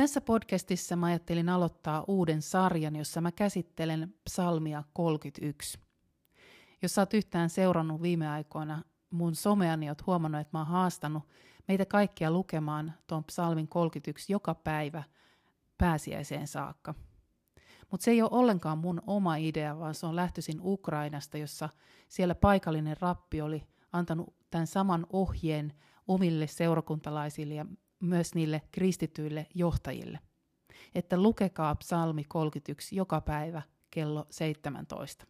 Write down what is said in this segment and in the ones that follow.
Tässä podcastissa mä ajattelin aloittaa uuden sarjan, jossa mä käsittelen psalmia 31. Jos sä oot yhtään seurannut viime aikoina mun someani, niin oot huomannut, että mä oon haastanut meitä kaikkia lukemaan tuon psalmin 31 joka päivä pääsiäiseen saakka. Mutta se ei ole ollenkaan mun oma idea, vaan se on lähtöisin Ukrainasta, jossa siellä paikallinen rappi oli antanut tämän saman ohjeen omille seurakuntalaisille ja myös niille kristityille johtajille, että lukekaa psalmi 31 joka päivä kello 17.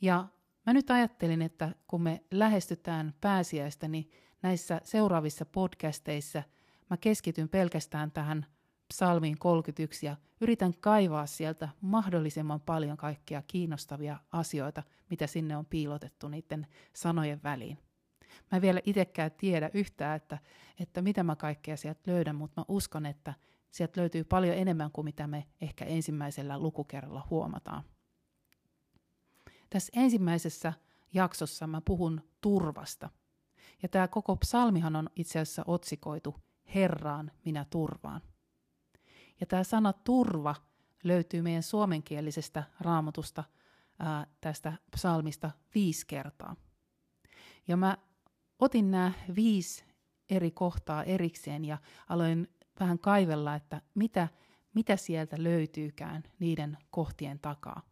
Ja mä nyt ajattelin, että kun me lähestytään pääsiäistä, niin näissä seuraavissa podcasteissa mä keskityn pelkästään tähän psalmiin 31 ja yritän kaivaa sieltä mahdollisimman paljon kaikkia kiinnostavia asioita, mitä sinne on piilotettu niiden sanojen väliin. Mä vielä itsekään tiedä yhtään, että, että mitä mä kaikkea sieltä löydän, mutta mä uskon, että sieltä löytyy paljon enemmän kuin mitä me ehkä ensimmäisellä lukukerralla huomataan. Tässä ensimmäisessä jaksossa mä puhun turvasta. Ja tämä koko psalmihan on itse asiassa otsikoitu Herraan minä turvaan. Ja tämä sana turva löytyy meidän suomenkielisestä raamatusta ää, tästä psalmista viisi kertaa. Ja mä otin nämä viisi eri kohtaa erikseen ja aloin vähän kaivella, että mitä, mitä sieltä löytyykään niiden kohtien takaa.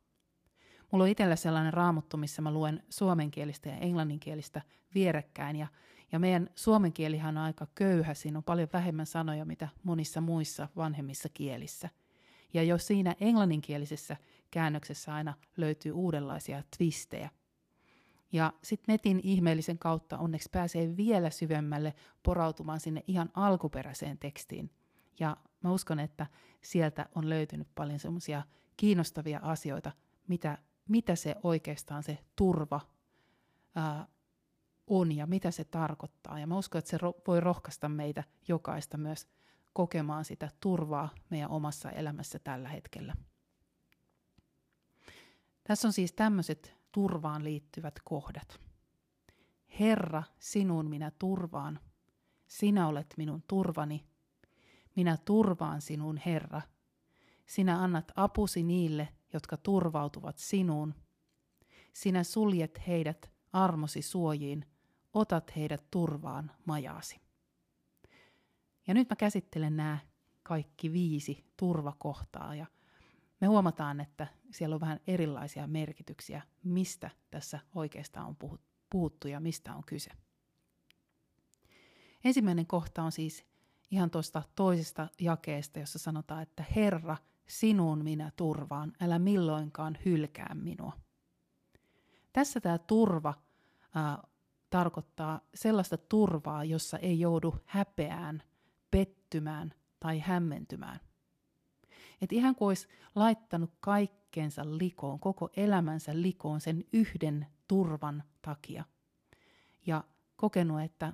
Mulla on itsellä sellainen raamuttu, missä mä luen suomenkielistä ja englanninkielistä vierekkäin. Ja, ja meidän suomen kielihan on aika köyhä, siinä on paljon vähemmän sanoja, mitä monissa muissa vanhemmissa kielissä. Ja jos siinä englanninkielisessä käännöksessä aina löytyy uudenlaisia twistejä. Ja sitten netin ihmeellisen kautta onneksi pääsee vielä syvemmälle porautumaan sinne ihan alkuperäiseen tekstiin. Ja mä uskon, että sieltä on löytynyt paljon semmoisia kiinnostavia asioita, mitä, mitä se oikeastaan se turva ää, on ja mitä se tarkoittaa. Ja mä uskon, että se ro- voi rohkaista meitä jokaista myös kokemaan sitä turvaa meidän omassa elämässä tällä hetkellä. Tässä on siis tämmöiset turvaan liittyvät kohdat. Herra, sinun minä turvaan. Sinä olet minun turvani. Minä turvaan sinun, Herra. Sinä annat apusi niille, jotka turvautuvat sinuun. Sinä suljet heidät armosi suojiin, otat heidät turvaan majaasi. Ja nyt mä käsittelen nämä kaikki viisi turvakohtaa ja – me huomataan, että siellä on vähän erilaisia merkityksiä, mistä tässä oikeastaan on puhuttu ja mistä on kyse. Ensimmäinen kohta on siis ihan tuosta toisesta jakeesta, jossa sanotaan, että Herra, sinun minä turvaan, älä milloinkaan hylkää minua. Tässä tämä turva ää, tarkoittaa sellaista turvaa, jossa ei joudu häpeään, pettymään tai hämmentymään. Että ihan kuin olisi laittanut kaikkeensa likoon, koko elämänsä likoon sen yhden turvan takia. Ja kokenut, että,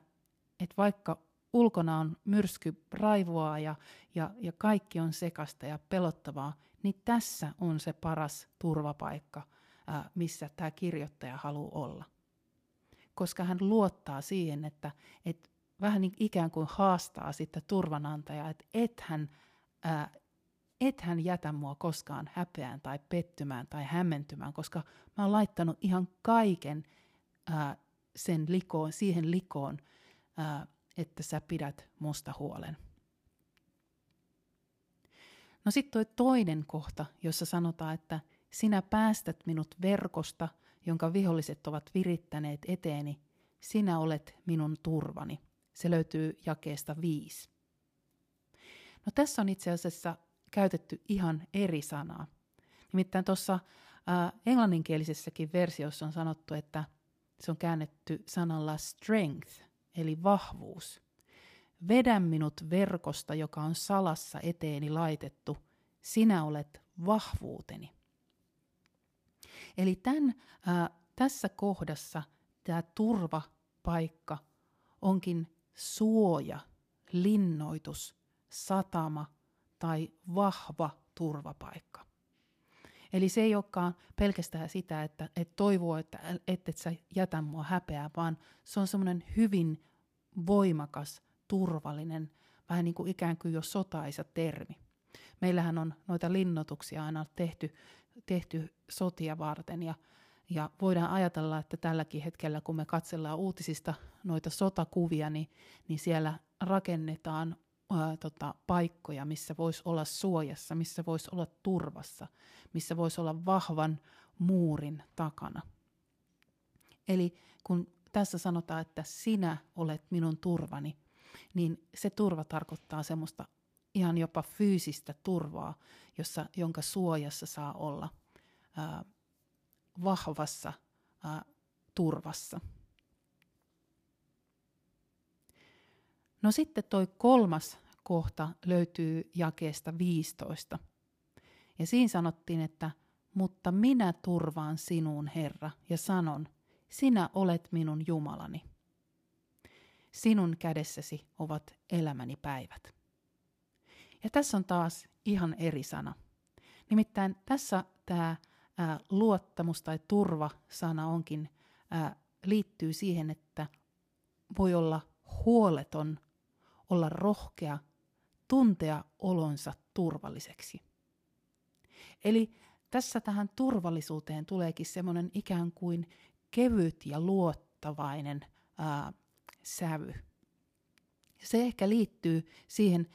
että vaikka ulkona on myrsky raivoa ja, ja, ja kaikki on sekasta ja pelottavaa, niin tässä on se paras turvapaikka, ää, missä tämä kirjoittaja haluaa olla. Koska hän luottaa siihen, että, että vähän niin ikään kuin haastaa sitten turvanantajaa, että et hän ää, et hän jätä mua koskaan häpeään tai pettymään tai hämmentymään, koska mä oon laittanut ihan kaiken ää, sen likoon, siihen likoon, ää, että sä pidät musta huolen. No sitten toi toinen kohta, jossa sanotaan, että sinä päästät minut verkosta, jonka viholliset ovat virittäneet eteeni, sinä olet minun turvani. Se löytyy jakeesta viisi. No tässä on itse asiassa käytetty ihan eri sanaa. Nimittäin tuossa äh, englanninkielisessäkin versiossa on sanottu, että Se on käännetty sanalla strength, eli vahvuus. Vedä minut verkosta, joka on salassa eteeni laitettu. Sinä olet vahvuuteni. Eli tämän, ää, tässä kohdassa tämä turvapaikka onkin suoja, linnoitus, satama tai vahva turvapaikka. Eli se ei olekaan pelkästään sitä, että, että toivoo, että et, et sä jätä mua häpeää, vaan se on semmoinen hyvin voimakas, turvallinen, vähän niin kuin ikään kuin jo sotaisa termi. Meillähän on noita linnoituksia aina tehty, tehty sotia varten ja, ja voidaan ajatella, että tälläkin hetkellä, kun me katsellaan uutisista noita sotakuvia, niin, niin siellä rakennetaan ää, tota, paikkoja, missä voisi olla suojassa, missä voisi olla turvassa, missä voisi olla vahvan muurin takana. Eli kun tässä sanotaan, että sinä olet minun turvani, niin se turva tarkoittaa semmoista ihan jopa fyysistä turvaa, jossa, jonka suojassa saa olla ää, vahvassa ää, turvassa. No sitten toi kolmas kohta löytyy jakeesta 15. Ja siinä sanottiin, että mutta minä turvaan sinuun, Herra, ja sanon, sinä olet minun Jumalani. Sinun kädessäsi ovat elämäni päivät. Ja tässä on taas ihan eri sana. Nimittäin tässä tämä luottamus tai turva-sana onkin, ää, liittyy siihen, että voi olla huoleton, olla rohkea, tuntea olonsa turvalliseksi. Eli tässä tähän turvallisuuteen tuleekin semmoinen ikään kuin kevyt ja luottavainen ää, sävy. Se ehkä liittyy siihen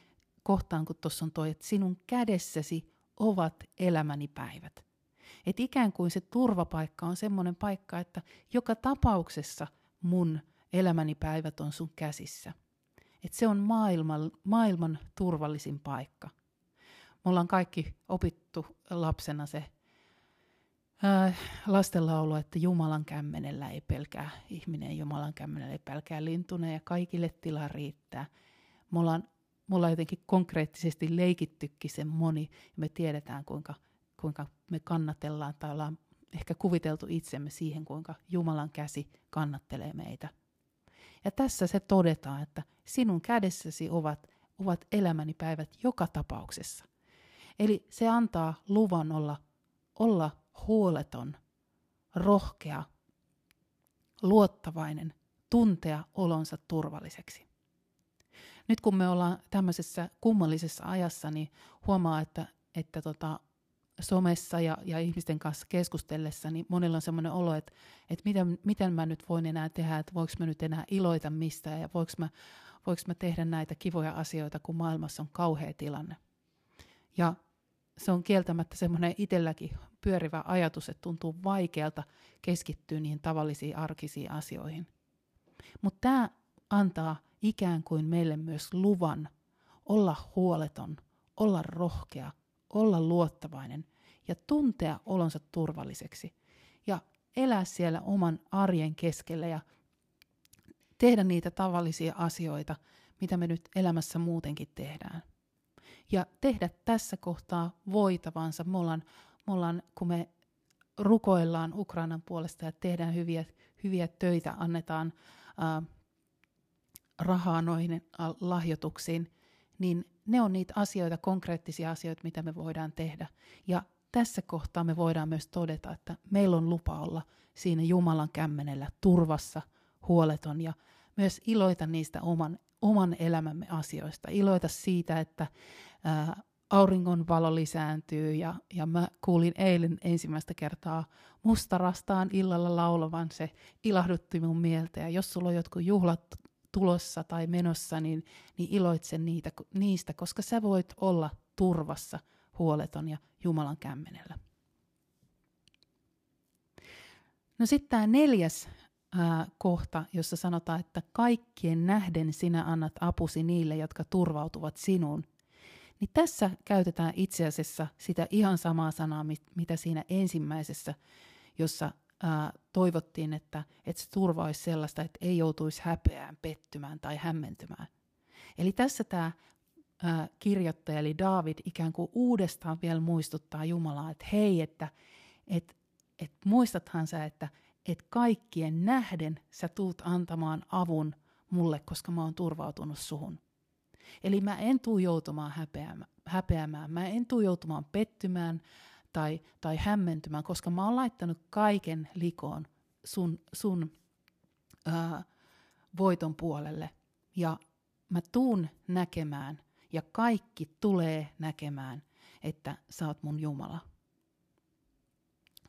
kohtaan, kun tuossa on toi, että sinun kädessäsi ovat elämäni päivät. Et ikään kuin se turvapaikka on semmoinen paikka, että joka tapauksessa mun elämäni päivät on sun käsissä. Et se on maailman, maailman turvallisin paikka. Me ollaan kaikki opittu lapsena se äh, lastenlaulu, että Jumalan kämmenellä ei pelkää ihminen, Jumalan kämmenellä ei pelkää lintune ja kaikille tila riittää. Me ollaan, me ollaan jotenkin konkreettisesti leikittykin sen moni ja me tiedetään kuinka, kuinka me kannatellaan tai ollaan ehkä kuviteltu itsemme siihen, kuinka Jumalan käsi kannattelee meitä. Ja tässä se todetaan, että sinun kädessäsi ovat, ovat elämäni päivät joka tapauksessa. Eli se antaa luvan olla, olla huoleton, rohkea, luottavainen, tuntea olonsa turvalliseksi. Nyt kun me ollaan tämmöisessä kummallisessa ajassa, niin huomaa, että, että tota, somessa ja, ja ihmisten kanssa keskustellessa, niin monilla on semmoinen olo, että, että miten, miten mä nyt voin enää tehdä, että voiko mä nyt enää iloita mistään ja voiko mä, voiko mä tehdä näitä kivoja asioita, kun maailmassa on kauhea tilanne. Ja se on kieltämättä semmoinen itselläkin pyörivä ajatus, että tuntuu vaikealta keskittyä niihin tavallisiin arkisiin asioihin. Mutta tämä antaa ikään kuin meille myös luvan olla huoleton, olla rohkea, olla luottavainen ja tuntea olonsa turvalliseksi ja elää siellä oman arjen keskellä ja tehdä niitä tavallisia asioita, mitä me nyt elämässä muutenkin tehdään. Ja tehdä tässä kohtaa voitavansa. Me ollaan, me ollaan kun me rukoillaan Ukrainan puolesta ja tehdään hyviä, hyviä töitä, annetaan ää, rahaa noihin lahjoituksiin, niin ne on niitä asioita, konkreettisia asioita, mitä me voidaan tehdä. Ja tässä kohtaa me voidaan myös todeta, että meillä on lupa olla siinä Jumalan kämmenellä turvassa, huoleton ja myös iloita niistä oman, oman elämämme asioista. Iloita siitä, että ää, auringon valo lisääntyy ja, ja mä kuulin eilen ensimmäistä kertaa mustarastaan illalla laulavan, se ilahdutti mun mieltä ja jos sulla on jotkut juhlat tulossa tai menossa, niin, niin iloitse niitä, niistä, koska sä voit olla turvassa, huoleton ja Jumalan kämmenellä. No sitten tämä neljäs ää, kohta, jossa sanotaan, että kaikkien nähden sinä annat apusi niille, jotka turvautuvat sinuun. Niin tässä käytetään itse asiassa sitä ihan samaa sanaa, mit, mitä siinä ensimmäisessä, jossa ää, toivottiin, että, että se turva olisi sellaista, että ei joutuisi häpeään, pettymään tai hämmentymään. Eli tässä tämä kirjoittaja eli David ikään kuin uudestaan vielä muistuttaa Jumalaa, että hei, että et, et muistathan sä, että et kaikkien nähden sä tuut antamaan avun mulle, koska mä oon turvautunut suhun. Eli mä en tuu joutumaan häpeämään, mä en tuu joutumaan pettymään tai, tai hämmentymään, koska mä oon laittanut kaiken likoon sun, sun ää, voiton puolelle. Ja mä tuun näkemään ja kaikki tulee näkemään, että sä oot mun Jumala.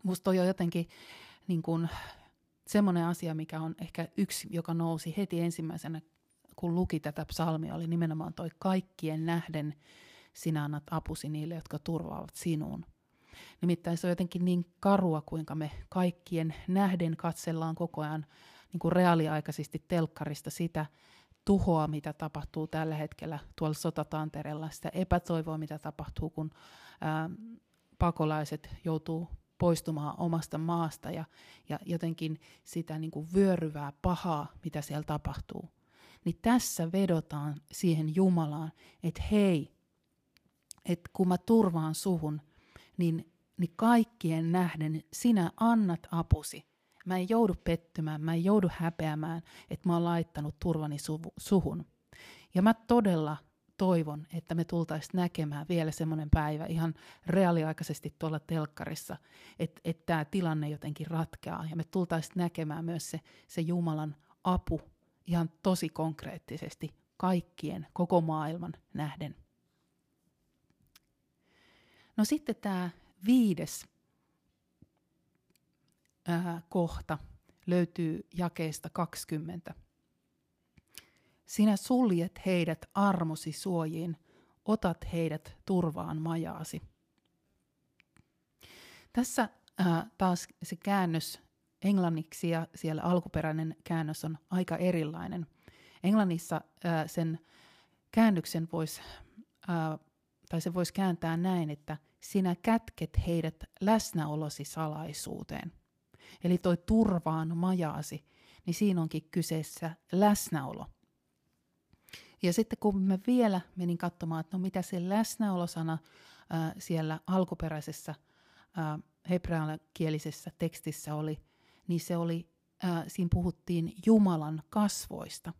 Musta on jo jotenkin niin kun, semmoinen asia, mikä on ehkä yksi, joka nousi heti ensimmäisenä, kun luki tätä psalmia, oli nimenomaan toi kaikkien nähden sinä annat apusi niille, jotka turvaavat sinuun. Nimittäin se on jotenkin niin karua, kuinka me kaikkien nähden katsellaan koko ajan niin kuin reaaliaikaisesti telkkarista sitä tuhoa, mitä tapahtuu tällä hetkellä tuolla sotatantereella, sitä epätoivoa, mitä tapahtuu, kun ää, pakolaiset joutuu poistumaan omasta maasta ja, ja jotenkin sitä niin kuin vyöryvää pahaa, mitä siellä tapahtuu. Niin tässä vedotaan siihen Jumalaan, että hei, että kun mä turvaan suhun, niin, niin kaikkien nähden sinä annat apusi. Mä en joudu pettymään, mä en joudu häpeämään, että mä oon laittanut turvani su- suhun. Ja mä todella toivon, että me tultaisiin näkemään vielä semmoinen päivä ihan reaaliaikaisesti tuolla telkkarissa, että, että tämä tilanne jotenkin ratkeaa. Ja me tultaisiin näkemään myös se, se Jumalan apu ihan tosi konkreettisesti kaikkien, koko maailman nähden. No sitten tämä viides ää, kohta löytyy jakeesta 20. Sinä suljet heidät armosi suojiin, otat heidät turvaan majaasi. Tässä ää, taas se käännös englanniksi ja siellä alkuperäinen käännös on aika erilainen. Englannissa ää, sen käännöksen voisi tai se voisi kääntää näin, että sinä kätket heidät läsnäolosi salaisuuteen. Eli toi turvaan majaasi, niin siinä onkin kyseessä läsnäolo. Ja sitten kun mä vielä menin katsomaan, että no mitä se läsnäolosana ää, siellä alkuperäisessä hebreankielisessä tekstissä oli, niin se oli, ää, siinä puhuttiin Jumalan kasvoista.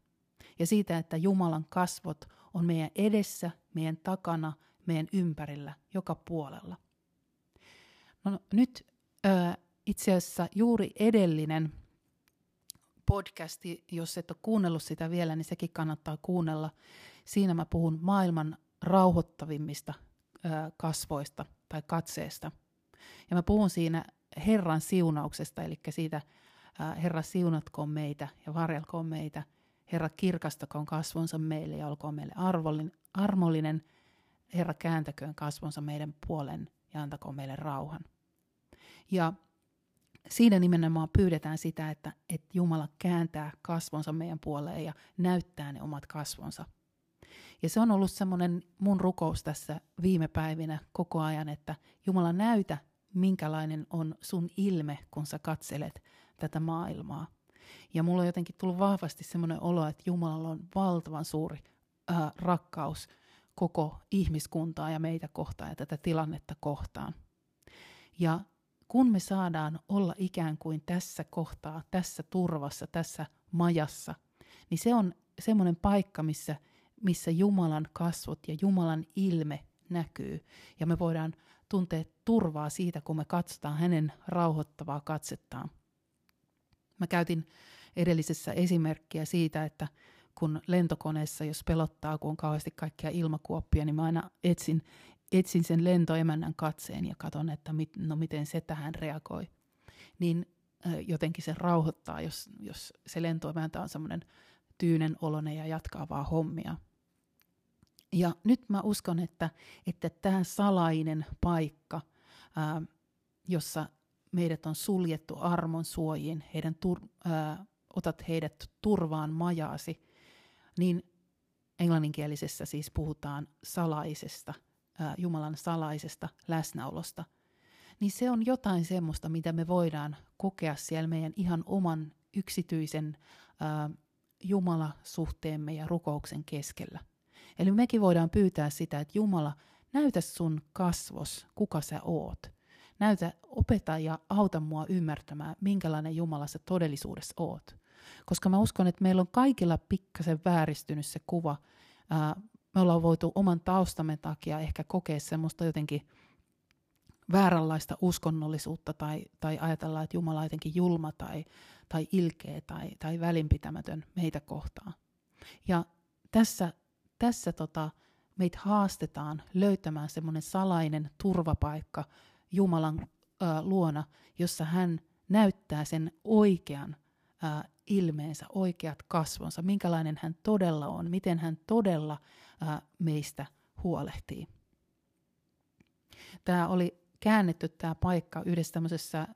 Ja siitä, että Jumalan kasvot on meidän edessä, meidän takana meidän ympärillä, joka puolella. No, nyt ö, itse asiassa juuri edellinen podcasti, jos et ole kuunnellut sitä vielä, niin sekin kannattaa kuunnella. Siinä mä puhun maailman rauhoittavimmista kasvoista tai katseesta. Ja mä puhun siinä Herran siunauksesta, eli siitä Herra siunatkoon meitä ja varjelkoon meitä. Herra kirkastakoon kasvonsa meille ja olkoon meille armollinen – Herra kääntäköön kasvonsa meidän puolen ja antakoon meille rauhan. Ja siinä nimenomaan pyydetään sitä, että, että Jumala kääntää kasvonsa meidän puoleen ja näyttää ne omat kasvonsa. Ja se on ollut semmoinen mun rukous tässä viime päivinä koko ajan, että Jumala näytä, minkälainen on sun ilme, kun sä katselet tätä maailmaa. Ja mulla on jotenkin tullut vahvasti semmoinen olo, että Jumalalla on valtavan suuri äh, rakkaus – koko ihmiskuntaa ja meitä kohtaan ja tätä tilannetta kohtaan. Ja kun me saadaan olla ikään kuin tässä kohtaa, tässä turvassa, tässä majassa, niin se on semmoinen paikka, missä, missä Jumalan kasvot ja Jumalan ilme näkyy. Ja me voidaan tuntea turvaa siitä, kun me katsotaan hänen rauhoittavaa katsettaan. Mä käytin edellisessä esimerkkiä siitä, että kun lentokoneessa, jos pelottaa, kun on kauheasti kaikkia ilmakuoppia, niin mä aina etsin, etsin sen lentoemännän katseen ja katson, että mit, no miten se tähän reagoi. Niin jotenkin se rauhoittaa, jos, jos se lentoemäntä on semmoinen tyynen olone ja jatkaa vaan hommia. Ja nyt mä uskon, että, että tämä salainen paikka, ää, jossa meidät on suljettu armon suojiin, heidän tur, ää, otat heidät turvaan majaasi, niin englanninkielisessä siis puhutaan salaisesta, Jumalan salaisesta läsnäolosta, niin se on jotain semmoista, mitä me voidaan kokea siellä meidän ihan oman yksityisen Jumala-suhteemme ja rukouksen keskellä. Eli mekin voidaan pyytää sitä, että Jumala, näytä sun kasvos, kuka sä oot. Näytä, opeta ja auta mua ymmärtämään, minkälainen Jumala sä todellisuudessa oot. Koska mä uskon, että meillä on kaikilla pikkasen vääristynyt se kuva. Me ollaan voitu oman taustamme takia ehkä kokea semmoista jotenkin vääränlaista uskonnollisuutta tai, tai ajatella, että Jumala on jotenkin julma tai, tai ilkeä tai, tai välinpitämätön meitä kohtaan. Ja tässä, tässä tota, meitä haastetaan löytämään semmoinen salainen turvapaikka Jumalan ö, luona, jossa hän näyttää sen oikean ö, ilmeensä, oikeat kasvonsa, minkälainen hän todella on, miten hän todella meistä huolehtii. Tämä oli käännetty tämä paikka yhdessä tämmöisessä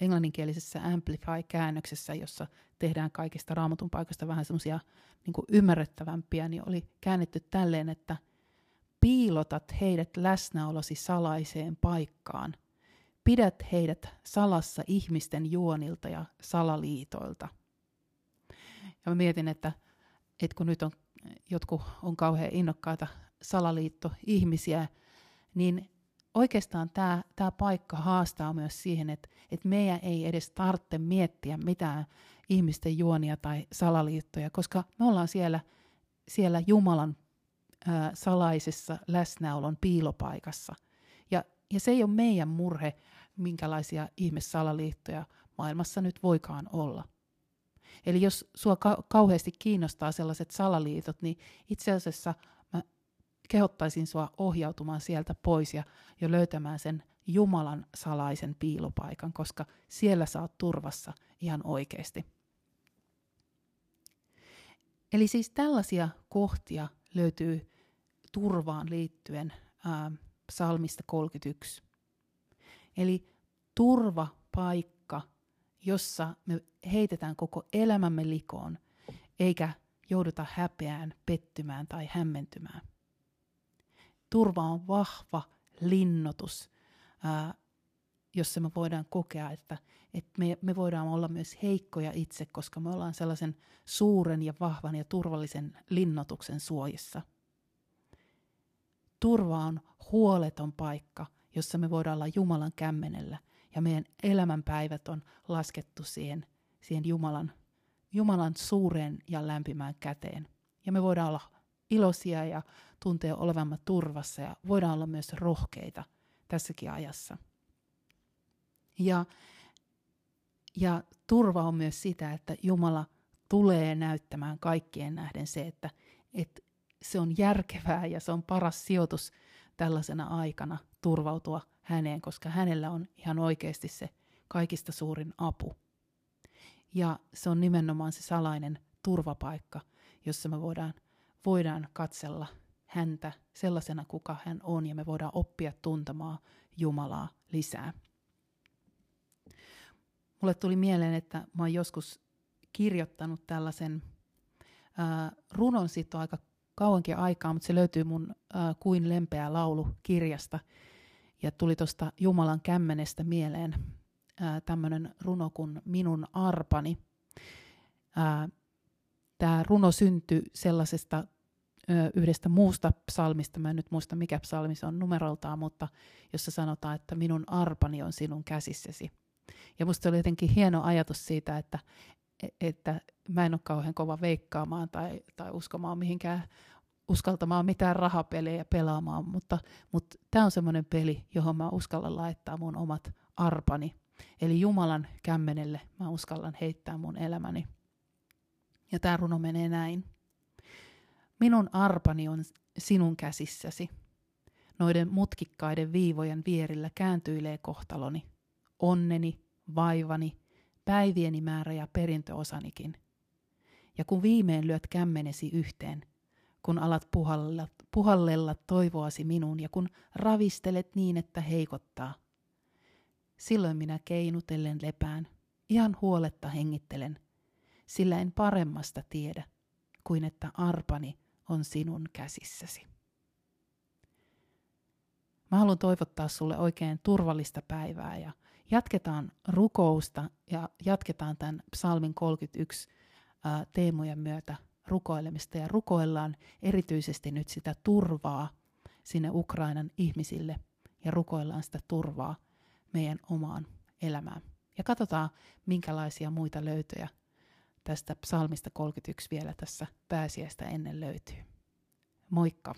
englanninkielisessä Amplify-käännöksessä, jossa tehdään kaikista raamatun paikoista vähän semmoisia niin ymmärrettävämpiä, niin oli käännetty tälleen, että piilotat heidät läsnäolosi salaiseen paikkaan. Pidät heidät salassa ihmisten juonilta ja salaliitoilta. Ja mä mietin, että, että kun nyt on, jotkut on kauhean innokkaita salaliitto-ihmisiä, niin oikeastaan tämä, tämä paikka haastaa myös siihen, että, että meidän ei edes tarvitse miettiä mitään ihmisten juonia tai salaliittoja, koska me ollaan siellä, siellä Jumalan ää, salaisessa läsnäolon piilopaikassa. Ja, ja se ei ole meidän murhe, minkälaisia ihmissalaliittoja maailmassa nyt voikaan olla. Eli jos sua ka- kauheasti kiinnostaa sellaiset salaliitot, niin itse asiassa kehottaisin sua ohjautumaan sieltä pois ja jo löytämään sen Jumalan salaisen piilopaikan, koska siellä saat turvassa ihan oikeasti. Eli siis tällaisia kohtia löytyy turvaan liittyen ää, psalmista 31. Eli turvapaikka, jossa me heitetään koko elämämme likoon, eikä jouduta häpeään, pettymään tai hämmentymään. Turva on vahva linnotus, ää, jossa me voidaan kokea, että, että me, me voidaan olla myös heikkoja itse, koska me ollaan sellaisen suuren ja vahvan ja turvallisen linnotuksen suojissa. Turva on huoleton paikka, jossa me voidaan olla Jumalan kämmenellä ja meidän elämänpäivät on laskettu siihen, siihen Jumalan, Jumalan suureen ja lämpimään käteen. Ja me voidaan olla iloisia ja tuntea olevamme turvassa ja voidaan olla myös rohkeita tässäkin ajassa. Ja, ja turva on myös sitä, että Jumala tulee näyttämään kaikkien nähden se, että, että se on järkevää ja se on paras sijoitus tällaisena aikana turvautua häneen, koska hänellä on ihan oikeasti se kaikista suurin apu. Ja se on nimenomaan se salainen turvapaikka, jossa me voidaan, voidaan katsella häntä sellaisena, kuka hän on, ja me voidaan oppia tuntemaan Jumalaa lisää. Mulle tuli mieleen, että mä oon joskus kirjoittanut tällaisen ää, runon siitä aika kauankin aikaa, mutta se löytyy mun ää, Kuin lempeä laulu kirjasta. Ja tuli tuosta Jumalan kämmenestä mieleen tämmöinen runo kuin Minun arpani. Tämä runo syntyi sellaisesta yhdestä muusta psalmista, mä en nyt muista mikä psalmi se on numeroltaan, mutta jossa sanotaan, että minun arpani on sinun käsissäsi. Ja musta oli jotenkin hieno ajatus siitä, että, että mä en ole kauhean kova veikkaamaan tai, tai uskomaan mihinkään, uskaltamaan mitään rahapelejä pelaamaan, mutta, mutta tämä on semmoinen peli, johon mä uskallan laittaa mun omat arpani. Eli Jumalan kämmenelle mä uskallan heittää mun elämäni. Ja tämä runo menee näin. Minun arpani on sinun käsissäsi. Noiden mutkikkaiden viivojen vierillä kääntyilee kohtaloni, onneni, vaivani, päivieni määrä ja perintöosanikin. Ja kun viimein lyöt kämmenesi yhteen, kun alat puhallella, puhallella toivoasi minun ja kun ravistelet niin, että heikottaa. Silloin minä keinutellen lepään, ihan huoletta hengittelen, sillä en paremmasta tiedä kuin että arpani on sinun käsissäsi. Mä haluan toivottaa sulle oikein turvallista päivää ja jatketaan rukousta ja jatketaan tämän psalmin 31 ää, teemojen myötä rukoilemista ja rukoillaan erityisesti nyt sitä turvaa sinne Ukrainan ihmisille ja rukoillaan sitä turvaa meidän omaan elämään. Ja katsotaan, minkälaisia muita löytöjä tästä psalmista 31 vielä tässä pääsiäistä ennen löytyy. Moikka!